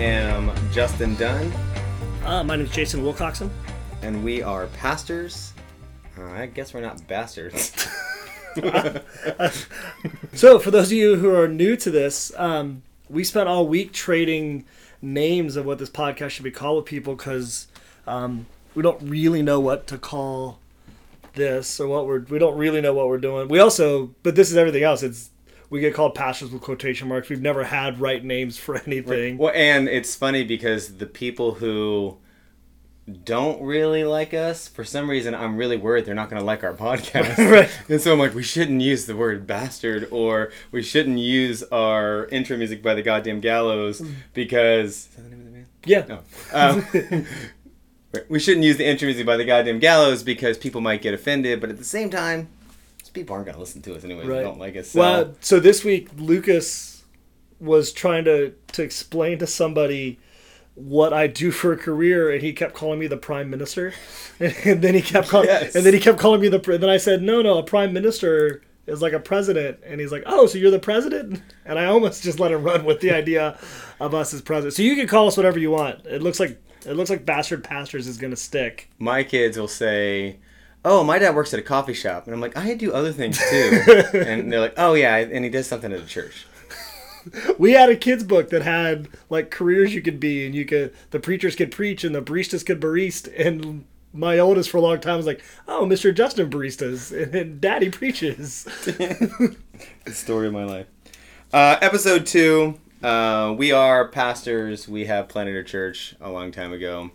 I am Justin Dunn, Uh, my name is Jason Wilcoxon. and we are pastors. Uh, I guess we're not bastards. So, for those of you who are new to this, um, we spent all week trading names of what this podcast should be called with people because um, we don't really know what to call this or what we're we don't really know what we're doing. We also, but this is everything else. It's we get called pastors with quotation marks. We've never had right names for anything. well, and it's funny because the people who don't really like us, for some reason, I'm really worried they're not going to like our podcast. Right. And so I'm like, we shouldn't use the word bastard or we shouldn't use our intro music by the goddamn Gallows because. Is that the name of the band? Yeah, No. Um, we shouldn't use the intro music by the goddamn gallows because people might get offended, but at the same time, people aren't going to listen to us anyway. They Right. don't like us. So. Well, so this week Lucas was trying to to explain to somebody what I do for a career, and he kept calling me the prime minister, and then he kept calling, Yes. and then he kept calling me the. Then I said, no, no, a prime minister is like a president, and he's like, oh, so you're the president, and I almost just let him run with the idea of us as president. So you can call us whatever you want. It looks like it looks like bastard pastors is gonna stick. my kids will say, "Oh, my dad works at a coffee shop," and I'm like, "I do other things too," and they're like, "Oh yeah," and he does something at a church. We had a kids book that had like careers you could be, and you could the preachers could preach, and the baristas could barista. And my oldest for a long time was like, "Oh, Mr. Justin baristas," and, and Daddy preaches. the story of my life. Uh, episode two. Uh, we are pastors. We have planted a church a long time ago.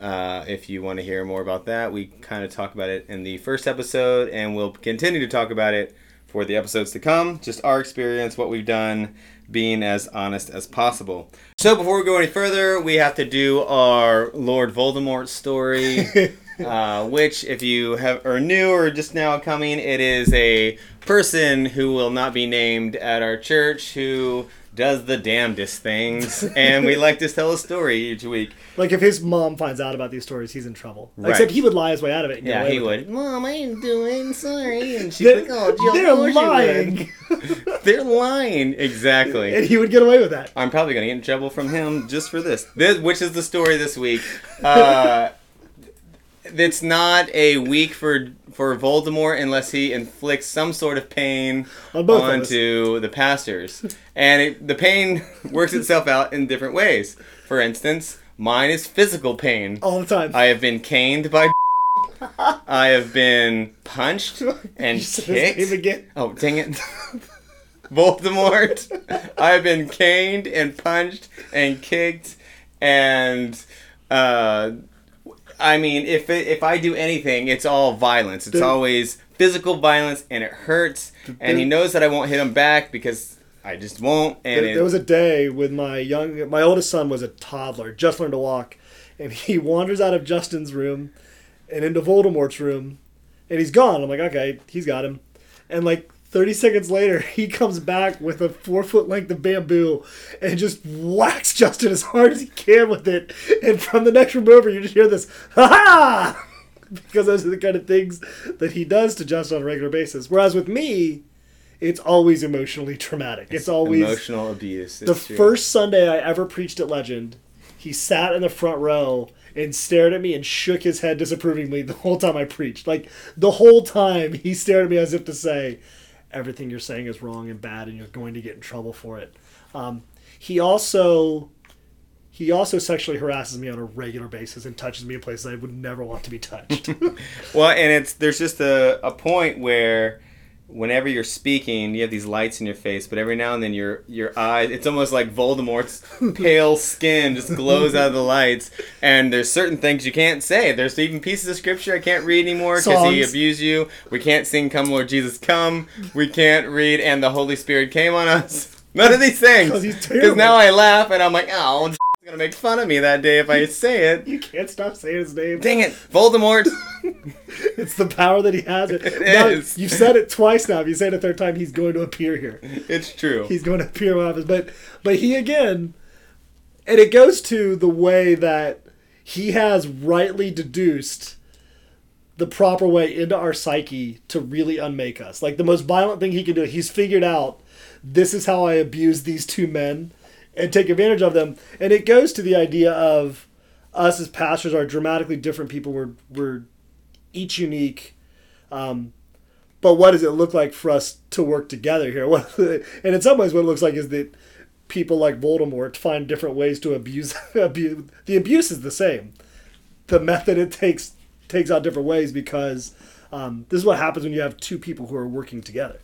Uh, if you want to hear more about that, we kind of talk about it in the first episode, and we'll continue to talk about it for the episodes to come. Just our experience, what we've done, being as honest as possible. So before we go any further, we have to do our Lord Voldemort story. uh, which, if you have are new or just now coming, it is a person who will not be named at our church who does the damnedest things, and we like to tell a story each week. like if his mom finds out about these stories, he's in trouble. Right. Except he would lie his way out of it. and Yeah, he would. it. Mom, I ain't doing sorry, and she's They're, like, "Oh, Jill, they're of course you lying. They're lying. Exactly. and he would get away with that. I'm probably gonna get in trouble from him just for this. This, which is the story this week. Uh, it's not a week for for Voldemort unless he inflicts some sort of pain On onto the pastors, and it, the pain works itself out in different ways. For instance, mine is physical pain. all the time. I have been caned by. I have been punched and You said his name kicked. Oh, dang it. Voldemort. I've been caned and punched and kicked and uh I mean if it, if I do anything it's all violence. It's always physical violence and it hurts and he knows that I won't hit him back because I just won't and There, it, there was a day with my young, my oldest son was a toddler, just learned to walk, and he wanders out of Justin's room and into Voldemort's room, and he's gone. I'm like, okay, he's got him, and like 30 seconds later, he comes back with a four foot length of bamboo and just whacks Justin as hard as he can with it, and from the next room over, you just hear this, ha ha. Because those are the kind of things that he does to Justin on a regular basis. Whereas with me, it's always emotionally traumatic. It's always emotional abuse. the true. first Sunday I ever preached at Legend, he sat in the front row and stared at me and shook his head disapprovingly the whole time I preached. Like the whole time he stared at me as if to say, "Everything you're saying is wrong and bad, and you're going to get in trouble for it." Um, he also he also sexually harasses me on a regular basis and touches me in places I would never want to be touched. Well, and it's there's just a, a point where whenever you're speaking, you have these lights in your face, but every now and then your your eyes it's almost like Voldemort's pale skin just glows out of the lights and there's certain things you can't say. There's even pieces of scripture I can't read anymore because he abused you. We can't sing Come Lord Jesus Come. We can't read and the Holy Spirit came on us. None of these things. 'Cause Because now I laugh and I'm like, oh, gonna make fun of me that day if I say it. you can't stop saying his name. Dang it, Voldemort. It's the power that he has. It Now, is. You've said it twice now. If you say it a third time, he's going to appear here. it's true. He's going to appear in my office. But but he again, and it goes to the way that he has rightly deduced the proper way into our psyche to really unmake us. Like the most violent thing he can do, he's figured out this is how I abuse these two men. And take advantage of them. And it goes to the idea of us as pastors are dramatically different people. We're we're each unique. Um, but what does it look like for us to work together here? And in some ways, what it looks like is that people like Voldemort find different ways to abuse. abuse. The abuse is the same. The method it takes takes out different ways because um, this is what happens when you have two people who are working together.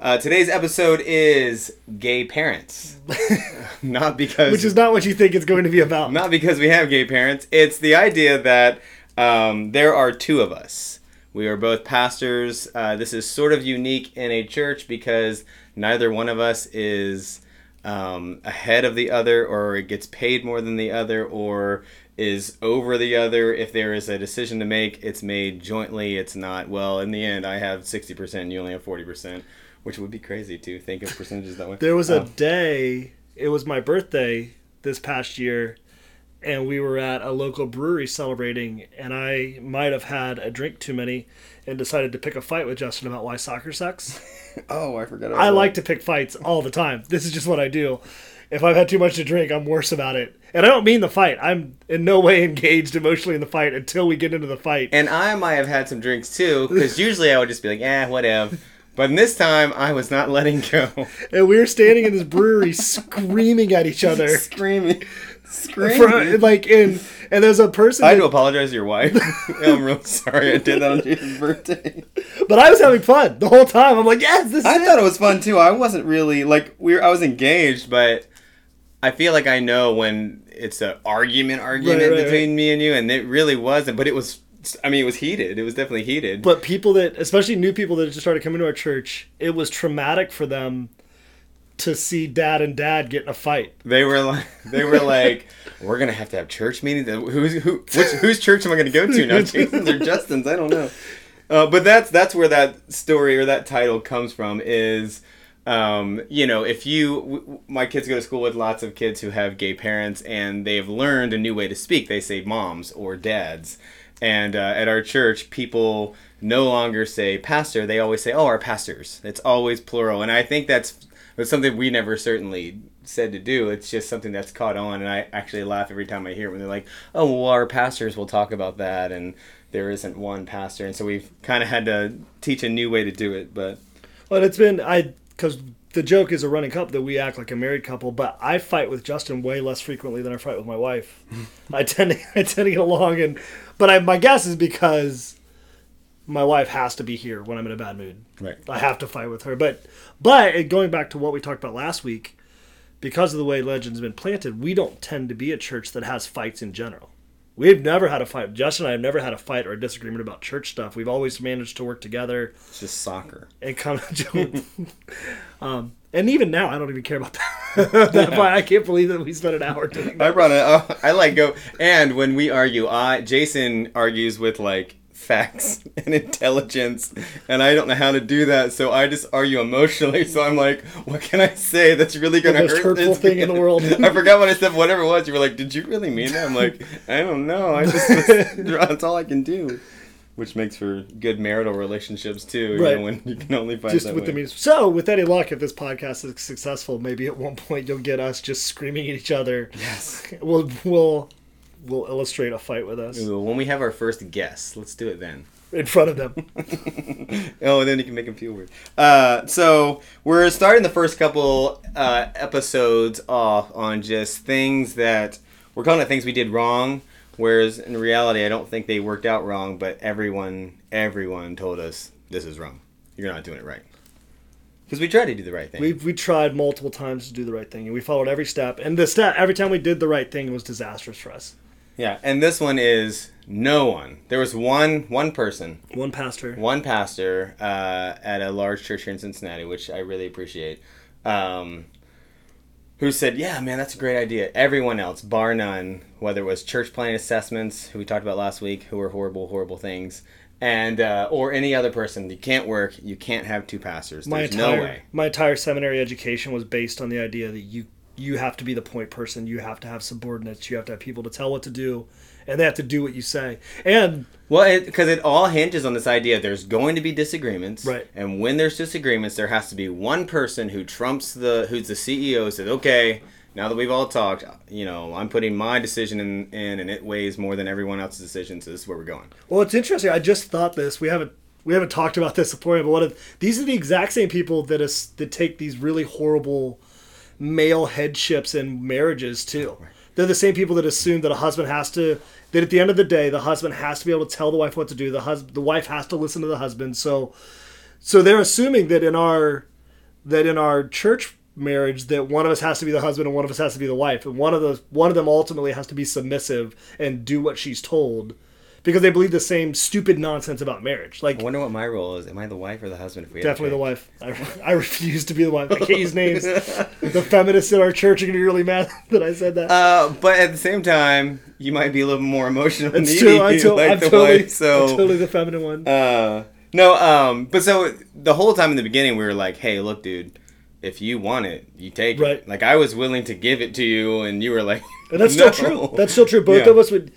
Uh, today's episode is gay parents. not because Which is not what you think it's going to be about. not because we have gay parents. It's the idea that um, there are two of us. We are both pastors. Uh, this is sort of unique in a church because neither one of us is um, ahead of the other, or it gets paid more than the other, or is over the other. If there is a decision to make, it's made jointly. It's not, well, in the end, I have 60%, you only have 40%, which would be crazy to think of percentages that way. There was a Um, day, it was my birthday this past year, and we were at a local brewery celebrating, and I might have had a drink too many and decided to pick a fight with Justin about why soccer sucks. oh, I forgot. I like to pick fights all the time. This is just what I do. If I've had too much to drink, I'm worse about it. And I don't mean the fight. I'm in no way engaged emotionally in the fight until we get into the fight. And I might have had some drinks too, because usually I would just be like, eh, whatever. But this time I was not letting go. And we were standing in this brewery screaming at each other. Screaming. Screaming. For, like in and there's a person I had that- to apologize to your wife. I'm real sorry I did that on Jason's birthday. But I was having fun the whole time. I'm like, yes, this I it. thought it was fun too. I wasn't really like we were, I was engaged, but I feel like I know when it's an argument argument Right, right, between me and you, and it really wasn't. But it was. I mean, it was heated. It was definitely heated. But people that, especially new people that just started coming to our church, it was traumatic for them to see dad and dad get in a fight. They were like, they were like, we're gonna have to have church meetings. Who's who? Which whose church am I gonna go to now? Jason's or Justin's? I don't know. Uh, but that's that's where that story or that title comes from. Is um, you know, if you, w- w- my kids go to school with lots of kids who have gay parents, and they've learned a new way to speak. They say moms or dads, and uh, at our church, people no longer say pastor. They always say, oh, our pastors. It's always plural, and I think that's it's something we never certainly said to do. It's just something that's caught on, and I actually laugh every time I hear it when they're like, "Oh, well, our pastors will talk about that," and there isn't one pastor, and so we've kind of had to teach a new way to do it. But But it's been I because the joke is a running couple that we act like a married couple. But I fight with Justin way less frequently than I fight with my wife. I tend to I tend to get along, and but I, my guess is because my wife has to be here when I'm in a bad mood. right, I have to fight with her. But but going back to what we talked about last week, because of the way Legends have been planted, we don't tend to be a church that has fights in general. We've never had a fight. Justin and I have never had a fight or a disagreement about church stuff. We've always managed to work together it's just soccer. and kind of. um, and even now, I don't even care about that. I can't believe that we spent an hour doing that. I brought it. Oh, I like go. And when we argue, I Jason argues with like facts and intelligence, and I don't know how to do that, so I just argue emotionally. So I'm like, what can I say that's really gonna hurt hurtful this thing in the world. I forgot what I said. Whatever it was, you were like, did you really mean that? I'm like, I don't know. I just that's all I can do. Which makes for good marital relationships too. You Right. know, when you can only fight Just that with way. the means. So, with any luck, if this podcast is successful, maybe at one point you'll get us just screaming at each other. Yes. We'll we'll we'll illustrate a fight with us Ooh, When we have our first guest, let's do it then. in front of them. oh, and then you can make them feel weird. Uh, so we're starting the first couple uh, episodes off on just things that we're calling it things we did wrong. Whereas in reality, I don't think they worked out wrong. But everyone, everyone told us this is wrong. You're not doing it right. Because we tried to do the right thing. We we tried multiple times to do the right thing, and we followed every step. And the step every time we did the right thing, it was disastrous for us. yeah, and this one is no one. There was one one person One pastor. one pastor uh, at a large church here in Cincinnati, which I really appreciate, um, who said, "Yeah, man, that's a great idea." Everyone else, bar none, whether it was church planting assessments, who we talked about last week, who were horrible, horrible things, and uh, or any other person, you can't work, you can't have two pastors. My There's entire no way. my entire seminary education was based on the idea that you you have to be the point person. You have to have subordinates. You have to have people to tell what to do, and they have to do what you say. And Well, because it, all hinges on this idea there's going to be disagreements, Right. And when there's disagreements, there has to be one person who trumps the who's the CEO says, "Okay, now that we've all talked, you know, I'm putting my decision in, in and it weighs more than everyone else's decision. So this is where we're going. Well, it's interesting. I just thought this. We haven't we haven't talked about this before, but what if, these are the exact same people that is that take these really horrible male headships in marriages too. They're the same people that assume that a husband has to that at the end of the day the husband has to be able to tell the wife what to do. The hus- the wife has to listen to the husband. So so they're assuming that in our that in our church marriage that one of us has to be the husband and one of us has to be the wife and one of those one of them ultimately has to be submissive and do what she's told because they believe the same stupid nonsense about marriage like I wonder what my role is. Am I the wife or the husband? If we definitely the wife I, I refuse to be the wife i can't use names the feminists in our church are going to be really mad that i said that Uh, but at the same time, you might be a little more emotional me. true i'm, to- like I'm the totally, wife, so I'm totally the feminine one Uh, no, um, but so the whole time in the beginning, we were like, "Hey, look, dude, if you want it, you take Right. it." Like I was willing to give it to you, and you were like, And that's "No." still true. That's still true. Both Yeah. of us would,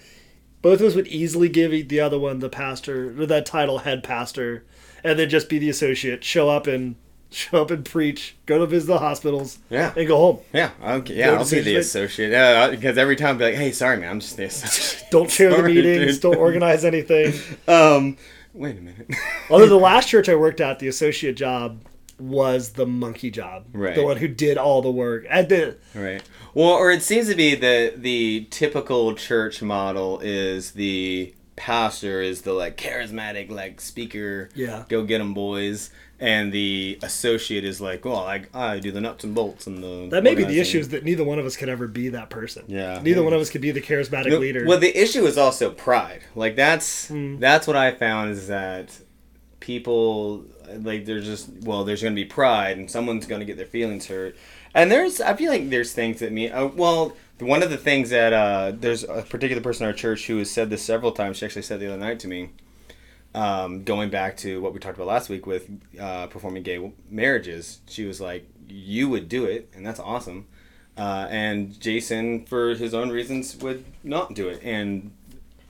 both of us would easily give the other one the pastor or that title head pastor, and then just be the associate. Show up and show up and preach. Go to visit the hospitals. Yeah. and go home. Yeah, okay, yeah, No I'll be the associate. Yeah, because every time I'll be like, "Hey, sorry, man, I'm just the associate." Don't chair the meetings. dude. Don't organize anything. um, wait a minute. Although the last church I worked at, the associate job was the monkey job. Right. The one who did all the work. I did. Right. Well, or it seems to be the the typical church model is the pastor is the like charismatic like speaker. Yeah. Go get them, boys. And the associate is like, well, I, I do the nuts and bolts and the. That may be the issue is that neither one of us could ever be that person. Yeah. Neither Yeah. one of us could be the charismatic No, leader. Well, the issue is also pride. Like that's Hmm. that's what I found is that people like there's just well there's going to be pride and someone's going to get their feelings hurt. And there's I feel like there's things that me uh, well one of the things that uh, there's a particular person in our church who has said this several times. She actually said the other night to me. Um, going back to what we talked about last week with uh, performing gay marriages, she was like, "You would do it, and that's awesome." Uh, and Jason, for his own reasons, would not do it. And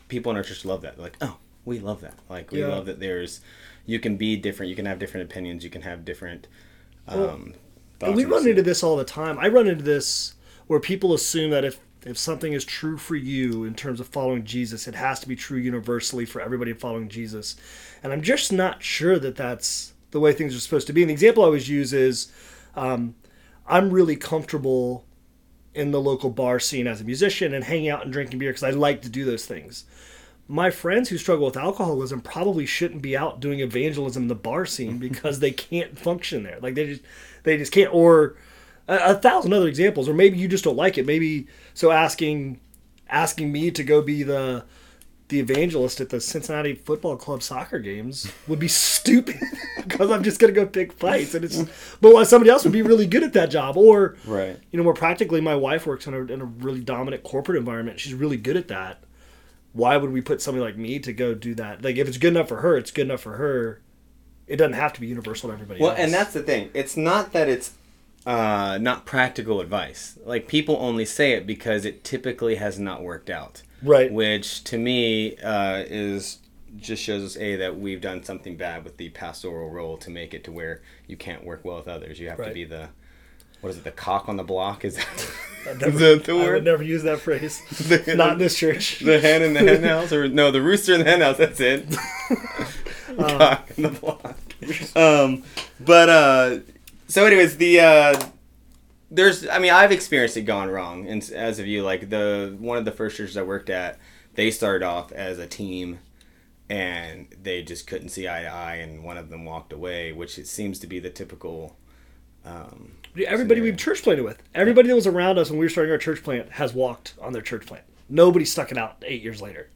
people in our church love that. They're like, oh, we love that. Like, we Yeah. love that there's, you can be different, you can have different opinions, you can have different um, thoughts. And we run into this all the time. I run into this where people assume that if if something is true for you in terms of following Jesus, it has to be true universally for everybody following Jesus. And I'm just not sure that that's the way things are supposed to be. And the example I always use is um, I'm really comfortable in the local bar scene as a musician and hanging out and drinking beer because I like to do those things. My friends who struggle with alcoholism probably shouldn't be out doing evangelism in the bar scene because they can't function there. Like they just they just can't. Or a, a thousand other examples. Or maybe you just don't like it. Maybe so asking asking me to go be the the evangelist at the Cincinnati Football Club soccer games would be stupid because I'm just gonna go pick fights and it's but somebody else would be really good at that job or Right. you know more practically my wife works in a, in a really dominant corporate environment she's really good at that why would we put somebody like me to go do that like if it's good enough for her it's good enough for her it doesn't have to be universal to everybody Well, else and that's the thing. It's not that it's uh, not practical advice. Like, people only say it because it typically has not worked out. right Which, to me, uh, is just shows us a that we've done something bad with the pastoral role to make it to where you can't work well with others. You have to be the what is it? The cock on the block is that, I'd is never- that the I would never use that phrase The- not in this church the hen in the hen house, or no, the rooster in the hen house. That's it. Cock in the block. Um, but uh, so, anyways, the uh, there's, I mean, I've experienced it gone wrong, and as of you, like the one of the first churches I worked at, they started off as a team, and they just couldn't see eye to eye, and one of them walked away, which it seems to be the typical. Um, Everybody we've church planted with, everybody that was around us when we were starting our church plant has walked on their church plant. Nobody stuck it out eight years later.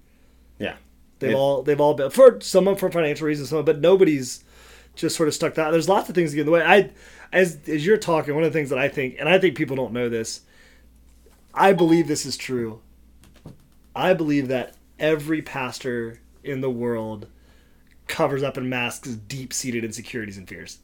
yeah, They've It- all they've all been for some of them for financial reasons, some but nobody's just sort of stuck that. There's lots of things that get in the way. I as as you're talking, one of the things that I think, and I think people don't know this, I believe this is true. I believe that every pastor in the world covers up and masks deep seated insecurities and fears.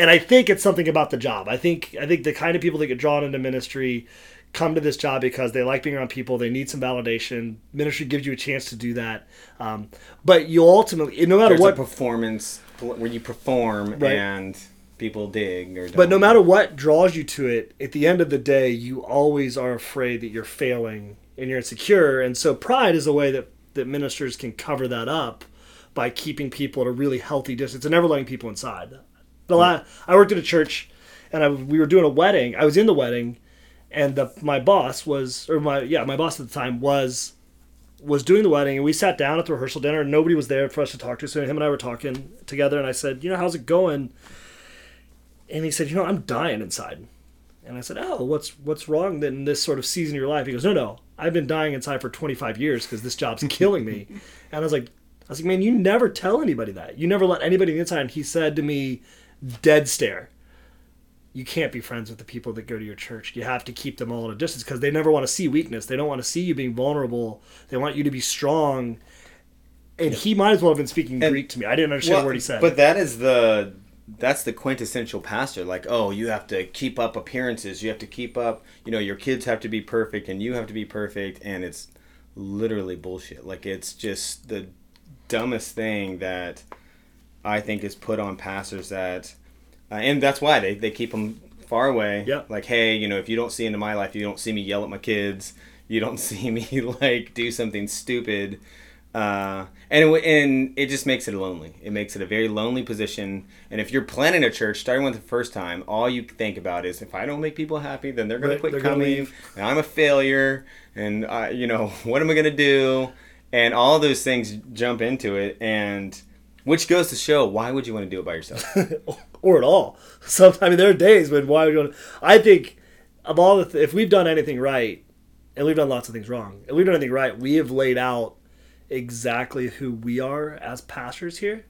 And I think it's something about the job. I think I think the kind of people that get drawn into ministry come to this job because they like being around people. They need some validation. Ministry gives you a chance to do that. Um, but you ultimately, no matter there's what, a performance where you perform Right. and people dig or. Don't. But no matter what draws you to it, at the end of the day, you always are afraid that you're failing and you're insecure. And so pride is a way that, that ministers can cover that up by keeping people at a really healthy distance and never letting people inside. The la- I worked at a church and I, we were doing a wedding. I was in the wedding and the, my boss was, or my, yeah, my boss at the time was was doing the wedding and we sat down at the rehearsal dinner and nobody was there for us to talk to. So him and I were talking together and I said, you know, how's it going? And he said, you know, I'm dying inside. And I said, oh, what's what's wrong in this sort of season of your life? He goes, no, no, I've been dying inside for 25 years because this job's killing me. and I was like, I was like, man, you never tell anybody that. You never let anybody inside. And he said to me, dead stare. You can't be friends with the people that go to your church. You have to keep them all at a distance because they never want to see weakness. They don't want to see you being vulnerable. They want you to be strong. And he might as well have been speaking And- Greek to me. I didn't understand Well, word he said. But that is the that's the quintessential pastor. Like, oh, you have to keep up appearances. You have to keep up. You know, your kids have to be perfect, and you have to be perfect, and it's literally bullshit. Like, it's just the dumbest thing that I think is put on pastors that, uh, and that's why they they keep them far away. Yeah. Like, hey, you know, if you don't see into my life, you don't see me yell at my kids. You don't see me like do something stupid uh, and it, and it just makes it lonely. It makes it a very lonely position. And if you're planning a church, starting with the first time, all you think about is if I don't make people happy, then they're gonna Right, quit they're gonna coming, and I'm a failure, and I, you know what am I gonna do? And all those things jump into it, and which goes to show why would you want to do it by yourself? or at all. Sometimes I mean, there are days when why would you? want- I think of all the th- if we've done anything right, and we've done lots of things wrong, and we've done anything right, we have laid out exactly who we are as pastors here,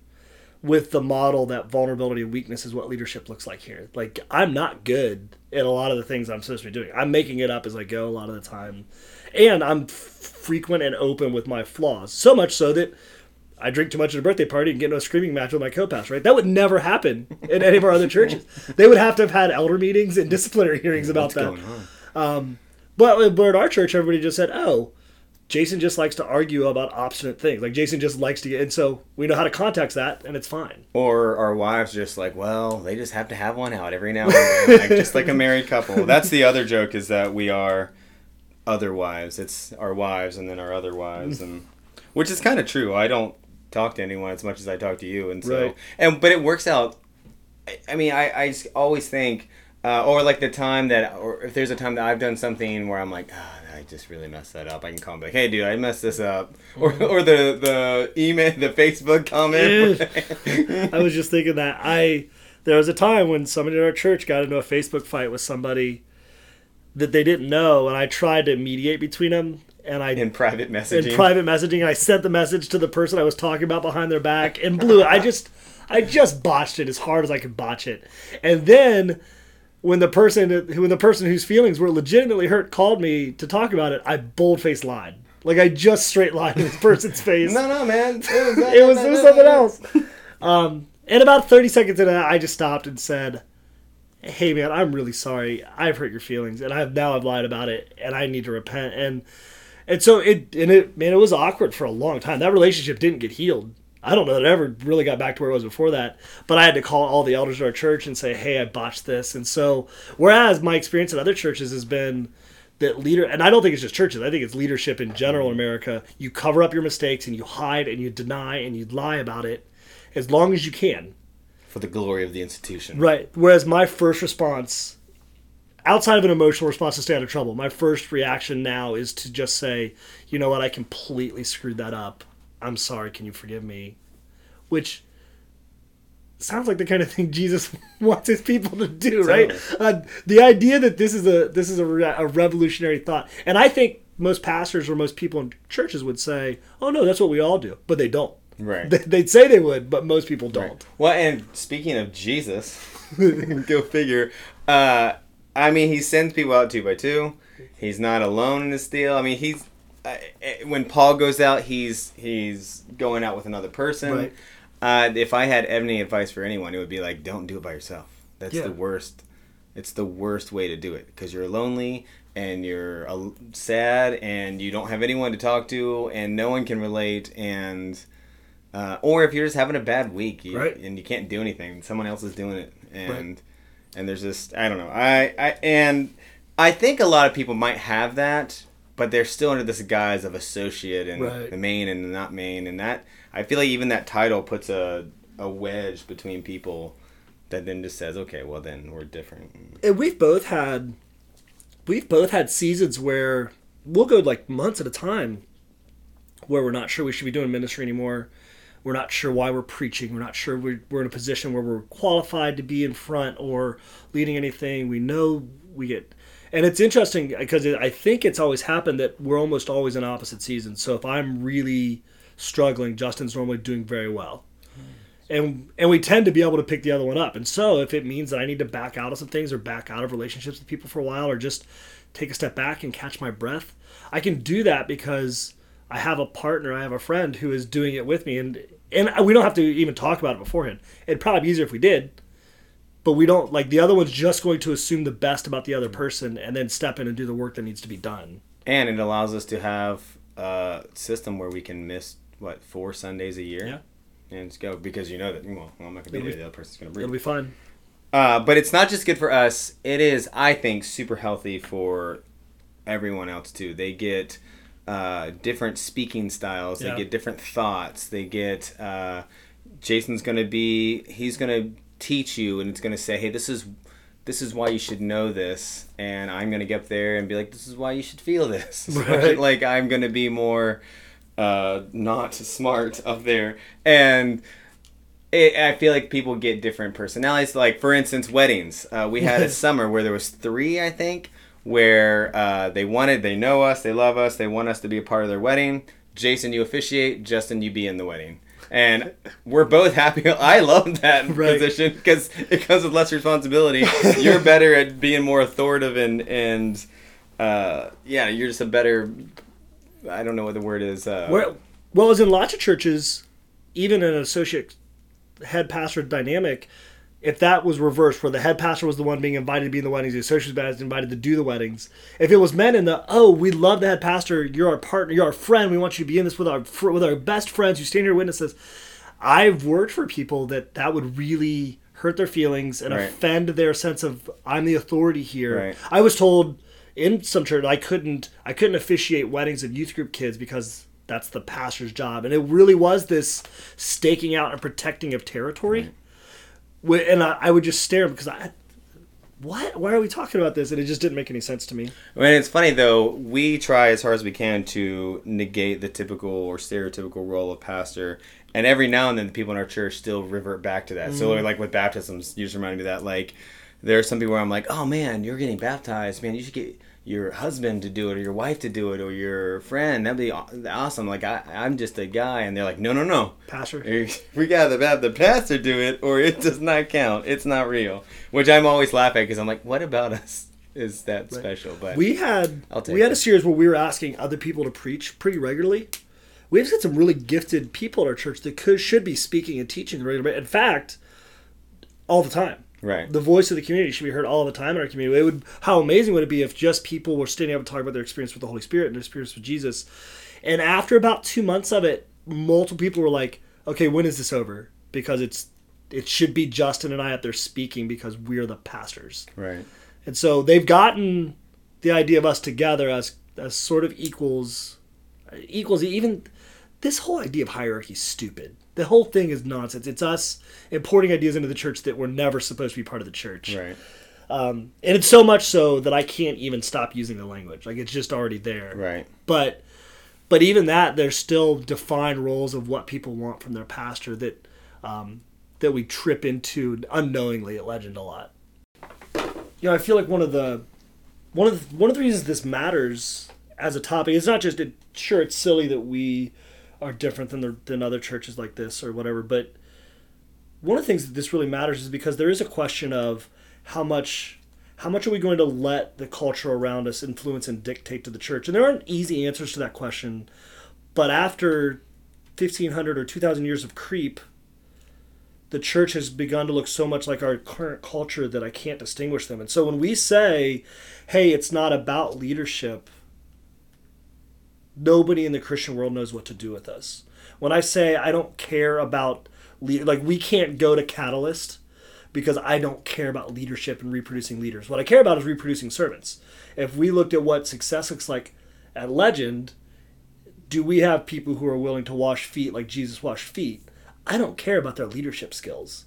with the model that vulnerability and weakness is what leadership looks like here. Like I'm not good at a lot of the things I'm supposed to be doing. I'm making it up as I go a lot of the time, and I'm f- frequent and open with my flaws. So much so that I drink too much at a birthday party and get into a screaming match with my co-pastor, right? That would never happen in any of our other churches. They would have to have had elder meetings and disciplinary hearings about What's that. on? Um, but, but at our church, everybody just said, "Oh, Jason just likes to argue about obstinate things. Like Jason just likes to get." And so we know how to context that, and it's fine. Or our wives just like, well, they just have to have one out every now and then, like, just like a married couple. That's the other joke is that we are other wives. It's our wives and then our other wives, mm. and which is kind of true. I don't talk to anyone as much as I talk to you, and so Right. and but it works out. I, mean, I, I always think, uh, or like the time that, or if there's a time that I've done something where I'm like, ah, I just really messed that up. I can call them like, hey, dude, I messed this up, or or the the email, the Facebook comment. I was just thinking that I there was a time when somebody in our church got into a Facebook fight with somebody that they didn't know, and I tried to mediate between them, and I in private messaging. in private messaging. I sent the message to the person I was talking about behind their back and blew it. I just I just botched it as hard as I could botch it. And then when the person when the person whose feelings were legitimately hurt called me to talk about it, I bold faced lied. Like I just straight lied in this person's face. no, no, man. It was, it was it was something else. Um, and about thirty seconds into that, I just stopped and said, "Hey, man, I'm really sorry. I've hurt your feelings, and I've now I've lied about it, and I need to repent." And and so it and it man, it was awkward for a long time. That relationship didn't get healed. I don't know that it ever really got back to where it was before that. But I had to call all the elders of our church and say, "Hey, I botched this." And so, whereas my experience at other churches has been that leader and I don't think it's just churches. I think it's leadership in general in America. You cover up your mistakes and you hide and you deny and you lie about it as long as you can. for the glory of the institution. Right. Whereas my first response outside of an emotional response to stay out of trouble, my first reaction now is to just say, "You know what? I completely screwed that up. I'm sorry. Can you forgive me?" Which sounds like the kind of thing Jesus wants his people to do, right? Uh, the idea that this is a this is a, re- a revolutionary thought, and I think most pastors or most people in churches would say, "Oh no, that's what we all do," but they don't. Right. They- They'd say they would, but most people don't. Well, and speaking of Jesus, go figure. Uh, I mean, he sends people out two by two. He's not alone in this deal. I mean, he's uh, when Paul goes out, he's he's going out with another person. Right. Uh, if I had any advice for anyone, it would be like, don't do it by yourself. That's Yeah. the worst. It's the worst way to do it because you're lonely and you're uh, sad and you don't have anyone to talk to and no one can relate and uh, or if you're just having a bad week you, Right. and you can't do anything, someone else is doing it and and there's this I don't know I I and I think a lot of people might have that, but they're still under this guise of associate and Right. the main and the not main, and that I feel like even that title puts a a wedge between people that then just says, okay, well then we're different. and we've both had we've both had seasons where we'll go like months at a time where we're not sure we should be doing ministry anymore we're not sure why we're preaching. We're not sure we're, in a position where we're qualified to be in front or leading anything. We know we get and it's interesting because i think it's always happened that we're almost always in opposite seasons. So if i'm really struggling justin's normally doing very well. And and we tend to be able to pick the other one up. And so if it means that I need to back out of some things or back out of relationships with people for a while or just take a step back and catch my breath, I can do that because I have a partner, I have a friend who is doing it with me and and we don't have to even talk about it beforehand. It'd probably be easier if we did. But we don't like the other one's just going to assume the best about the other person and then step in and do the work that needs to be done. And it allows us to have a system where we can miss what four Sundays a year. Yeah. And just go because you know that well I'm not gonna be It'll there. be- The other person's gonna breathe. It'll be fine. Uh, but it's not just good for us. It is, I think, super healthy for everyone else too. They get uh, different speaking styles. Yeah. They get different thoughts. They get. Uh, Jason's gonna be. He's gonna teach you, and it's gonna say, "Hey, this is." This is why you should know this, and I'm gonna get up there and be like, "This is why you should feel this." Right. like I'm gonna be more uh, not smart up there, and it, I feel like people get different personalities. Like for instance, weddings. Uh, we had a summer where there was three, I think, where uh, they wanted, they know us, they love us, they want us to be a part of their wedding. Jason, you officiate. Justin, you be in the wedding. And we're both happy. I love that Right. position because it comes with less responsibility. You're better at being more authoritative and and uh, yeah, you're just a better. I don't know what the word is. Uh, Where, well, as in lots of churches, even an associate head pastor dynamic, if that was reversed, where the head pastor was the one being invited to be in the weddings, the associate pastor was invited to do the weddings. If it was men in the oh, we love the head pastor, you're our partner, you're our friend, we want you to be in this with our with our best friends who stand here witnesses. I've worked for people that that would really hurt their feelings and Right. offend their sense of I'm the authority here. Right. I was told in some church I couldn't I couldn't officiate weddings of youth group kids because that's the pastor's job, and it really was this staking out and protecting of territory. Wh- And I, I would just stare because I, what? Why are we talking about this? And it just didn't make any sense to me. And it's funny though, we try as hard as we can to negate the typical or stereotypical role of pastor, and every now and then the people in our church still revert back to that. So mm. like with baptisms, you just reminded me of that like there are some people where I'm like, oh man, you're getting baptized, man, you should get your husband to do it or your wife to do it or your friend. That'd be awesome. Like I, I'm just a guy, and they're like, no, no, no. Pastor. We gotta have the pastor do it, or it does not count. It's not real. Which I'm always laughing because I'm like, what about us is that special? But We had we had a series where we were asking other people to preach pretty regularly. We've got some really gifted people at our church that could should be speaking and teaching regularly. In fact, all the time. Right, the voice of the community should be heard all the time in our community. It would how amazing would it be if just people were standing up and talking about their experience with the Holy Spirit and their experience with Jesus. And after about two months of it, multiple people were like, "Okay, when is this over?" Because it's it should be Justin and I out there speaking because we're the pastors. right. And so they've gotten the idea of us together as as sort of equals equals even this whole idea of hierarchy is stupid. The whole thing is nonsense. It's us importing ideas into the church that were never supposed to be part of the church. Right. Um, and it's so much so that I can't even stop using the language. Like it's just already there. Right. But but even that, there's still defined roles of what people want from their pastor that um, that we trip into unknowingly at Legend a lot. You know, I feel like one of the one of the, one of the reasons this matters as a topic is not just it, sure it's silly that we are different than the, than other churches like this or whatever, but one of the things that this really matters is because there is a question of how much how much are we going to let the culture around us influence and dictate to the church? And there aren't easy answers to that question. But after 1500 or 2000 years of creep, the church has begun to look so much like our current culture that I can't distinguish them. And so when we say, hey, it's not about leadership, nobody in the Christian world knows what to do with us. When I say I don't care about, like, we can't go to Catalyst because I don't care about leadership and reproducing leaders. What I care about is reproducing servants. If we looked at what success looks like at Legend, do we have people who are willing to wash feet like Jesus washed feet? I don't care about their leadership skills.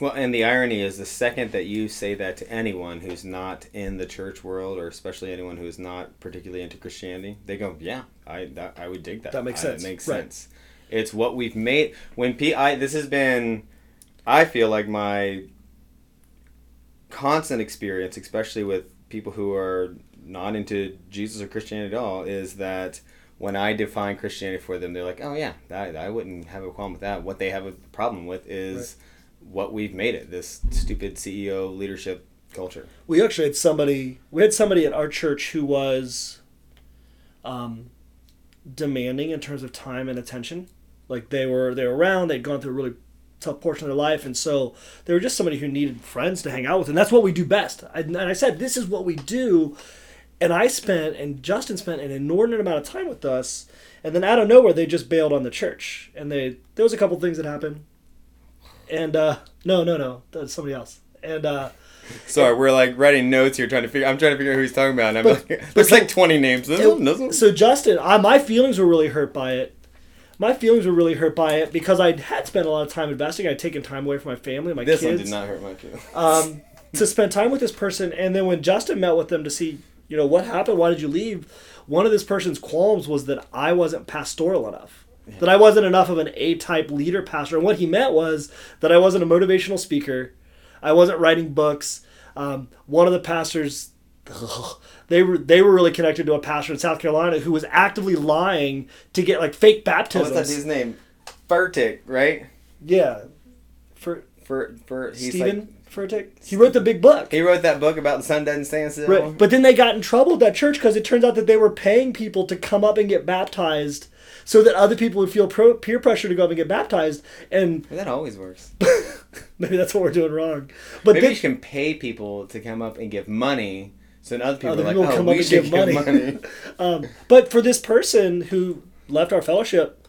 Well, and the irony is the second that you say that to anyone who's not in the church world, or especially anyone who is not particularly into Christianity, they go, "Yeah, I that, I would dig that. That makes I- sense. It makes Right. sense. It's what we've made. When P, I this has been, I feel like my constant experience, especially with people who are not into Jesus or Christianity at all, is that when I define Christianity for them, they're like, "Oh yeah, I, I wouldn't have a problem with that." What they have a problem with is what we've made it this stupid CEO leadership culture. We actually had somebody. We had somebody at our church who was um, demanding in terms of time and attention. Like they were they were around. They'd gone through a really tough portion of their life, and so they were just somebody who needed friends to hang out with, and that's what we do best. I, and I said, this is what we do. And I spent and Justin spent an inordinate amount of time with us, and then out of nowhere they just bailed on the church. And they there was a couple things that happened, and uh, no, no, no, that was somebody else. And uh, Sorry, we're like writing notes here, trying to figure. I'm trying to figure out who he's talking about. And I'm But- like, there's like 20 names. This one, this one. So Justin, I, my feelings were really hurt by it. My feelings were really hurt by it because I had spent a lot of time investing. I'd taken time away from my family, my This kids, This one did not hurt my feelings. um, to spend time with this person. And then when Justin met with them to see, you know, what happened, why did you leave? One of this person's qualms was that I wasn't pastoral enough. That I wasn't enough of an A-type leader pastor. And what he meant was that I wasn't a motivational speaker. I wasn't writing books. Um, one of the pastors, they were they were really connected to a pastor in South Carolina who was actively lying to get like fake baptisms. What's that dude's name? Furtick, right? yeah, for For for he's Steven like Furtick. He wrote the big book. he wrote that book about the sun doesn't stand still. Right. But then they got in trouble at that church because it turns out that they were paying people to come up and get baptized so that other people would feel pro- peer pressure to go up and get baptized. And That always works. maybe that's what we're doing wrong. But Maybe then, you can pay people to come up and give money, so then other people Other are like, people "Oh, come we up and give give money." money." um, but for this person who left our fellowship,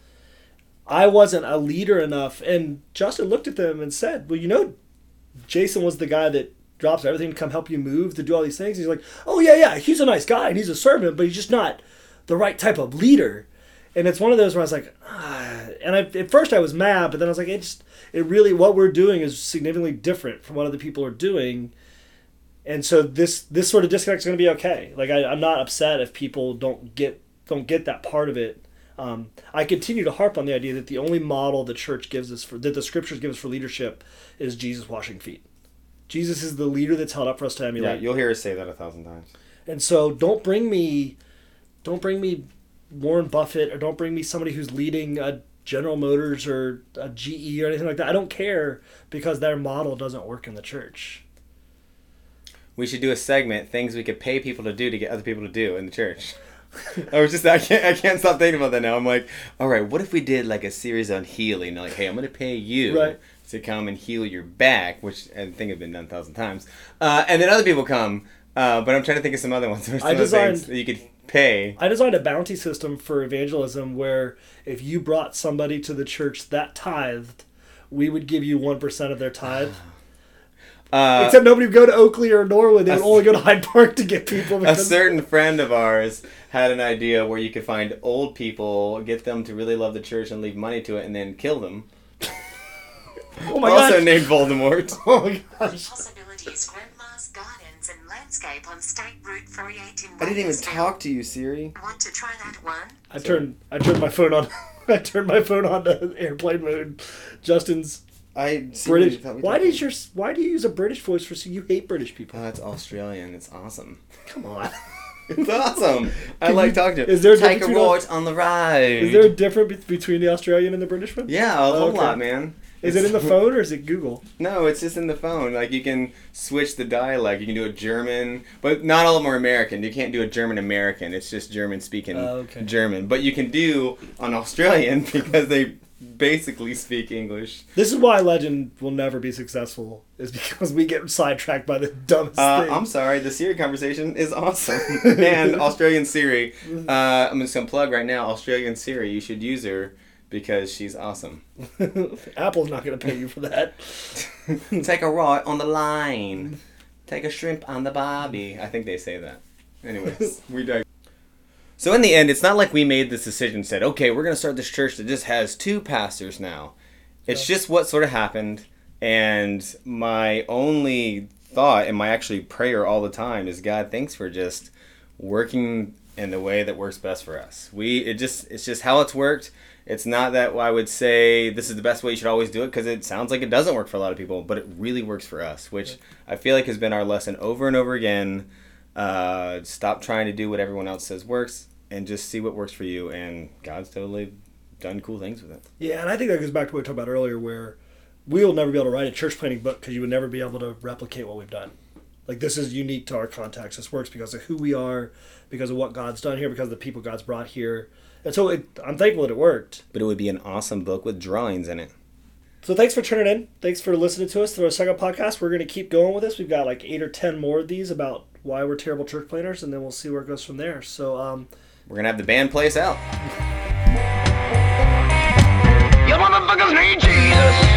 I wasn't a leader enough. And Justin looked at them and said, Well, you know, Jason was the guy that drops everything to come help you move, to do all these things. He's like, Oh, yeah, yeah, he's a nice guy and he's a servant, but he's just not the right type of leader. And it's one of those where I was like, ah. and I, at first I was mad, but then I was like, it just, it really, what we're doing is significantly different from what other people are doing. And so this, this sort of disconnect is going to be okay. Like I, I'm not upset if people don't get, don't get that part of it. Um, I continue to harp on the idea that the only model the church gives us for, that the scriptures give us for leadership is Jesus washing feet. Jesus is the leader that's held up for us to emulate. Yeah, emulate. you'll hear us say that a thousand times. And so don't bring me don't bring me Warren Buffett or don't bring me somebody who's leading a General Motors or a GE or anything like that. I don't care because their model doesn't work in the church. We should do a segment things we could pay people to do to get other people to do in the church. I was just I can't I can't stop thinking about that now. I'm like, all right, what if we did like a series on healing? Like, hey, I'm gonna pay you Right. to come and heal your back, which I think have been done a thousand times, uh, and then other people come. Uh, but I'm trying to think of some other ones. Some I other things designed- that you could pay. I designed a bounty system for evangelism where if you brought somebody to the church that tithed, we would give you 1% of their tithe. Uh, Except nobody would go to Oakley or Norwood. They would only go to Hyde Park to get people. a certain friend of ours had an idea where you could find old people, get them to really love the church and leave money to it, and then kill them. oh my also gosh. named Voldemort. Oh my gosh. Landscape on State Route 48 in I didn't even Waynesville. talk to you, Siri. Want to try that one? I turned I turned my phone on. I turned my phone on to airplane mode. Justin's I British. Why talked- did your Why do you use a British voice for? You hate British people. Oh, it's Australian. It's awesome. Come on. It's awesome. I Can like you- talking to. is there a Take a difference between walk on the road? Is there a difference between the Australian and the British one? Yeah, a whole Okay. lot, man. Is it in the phone or is it Google? No, it's just in the phone. Like you can switch the dialect. You can do a German, but not all of them are American. You can't do a German American. It's just German speaking Oh, okay. German. But you can do an Australian because they basically speak English. This is why Legend will never be successful. Is because we get sidetracked by the dumbest Uh, thing. I'm sorry, the Siri conversation is awesome. and Australian Siri, uh, I'm just gonna plug right now. Australian Siri, you should use her because she's awesome. Apple's not going to pay you for that. Take a right on the line. Take a shrimp on the bobby. I think they say that. Anyways, we dig- So in the end, it's not like we made this decision and said, okay, we're going to start this church that just has two pastors now. It's just what sort of happened. And my only thought and my actually prayer all the time is God, thanks for just working in the way that works best for us. We it just it's just how it's worked. It's not that I would say this is the best way you should always do it because it sounds like it doesn't work for a lot of people, but it really works for us, which I feel like has been our lesson over and over again. Uh, stop trying to do what everyone else says works and just see what works for you. And God's totally done cool things with it. Yeah, and I think that goes back to what we talked about earlier, where we'll never be able to write a church planting book because you would never be able to replicate what we've done. Like this is unique to our context. This works because of who we are, because of what God's done here, because of the people God's brought here, and so it, I'm thankful that it worked. But it would be an awesome book with drawings in it. So thanks for tuning in. Thanks for listening to us through our second podcast. We're going to keep going with this. We've got like eight or ten more of these about why we're terrible church planners, and then we'll see where it goes from there. So um, we're going to have the band play us out. You motherfuckers need Jesus.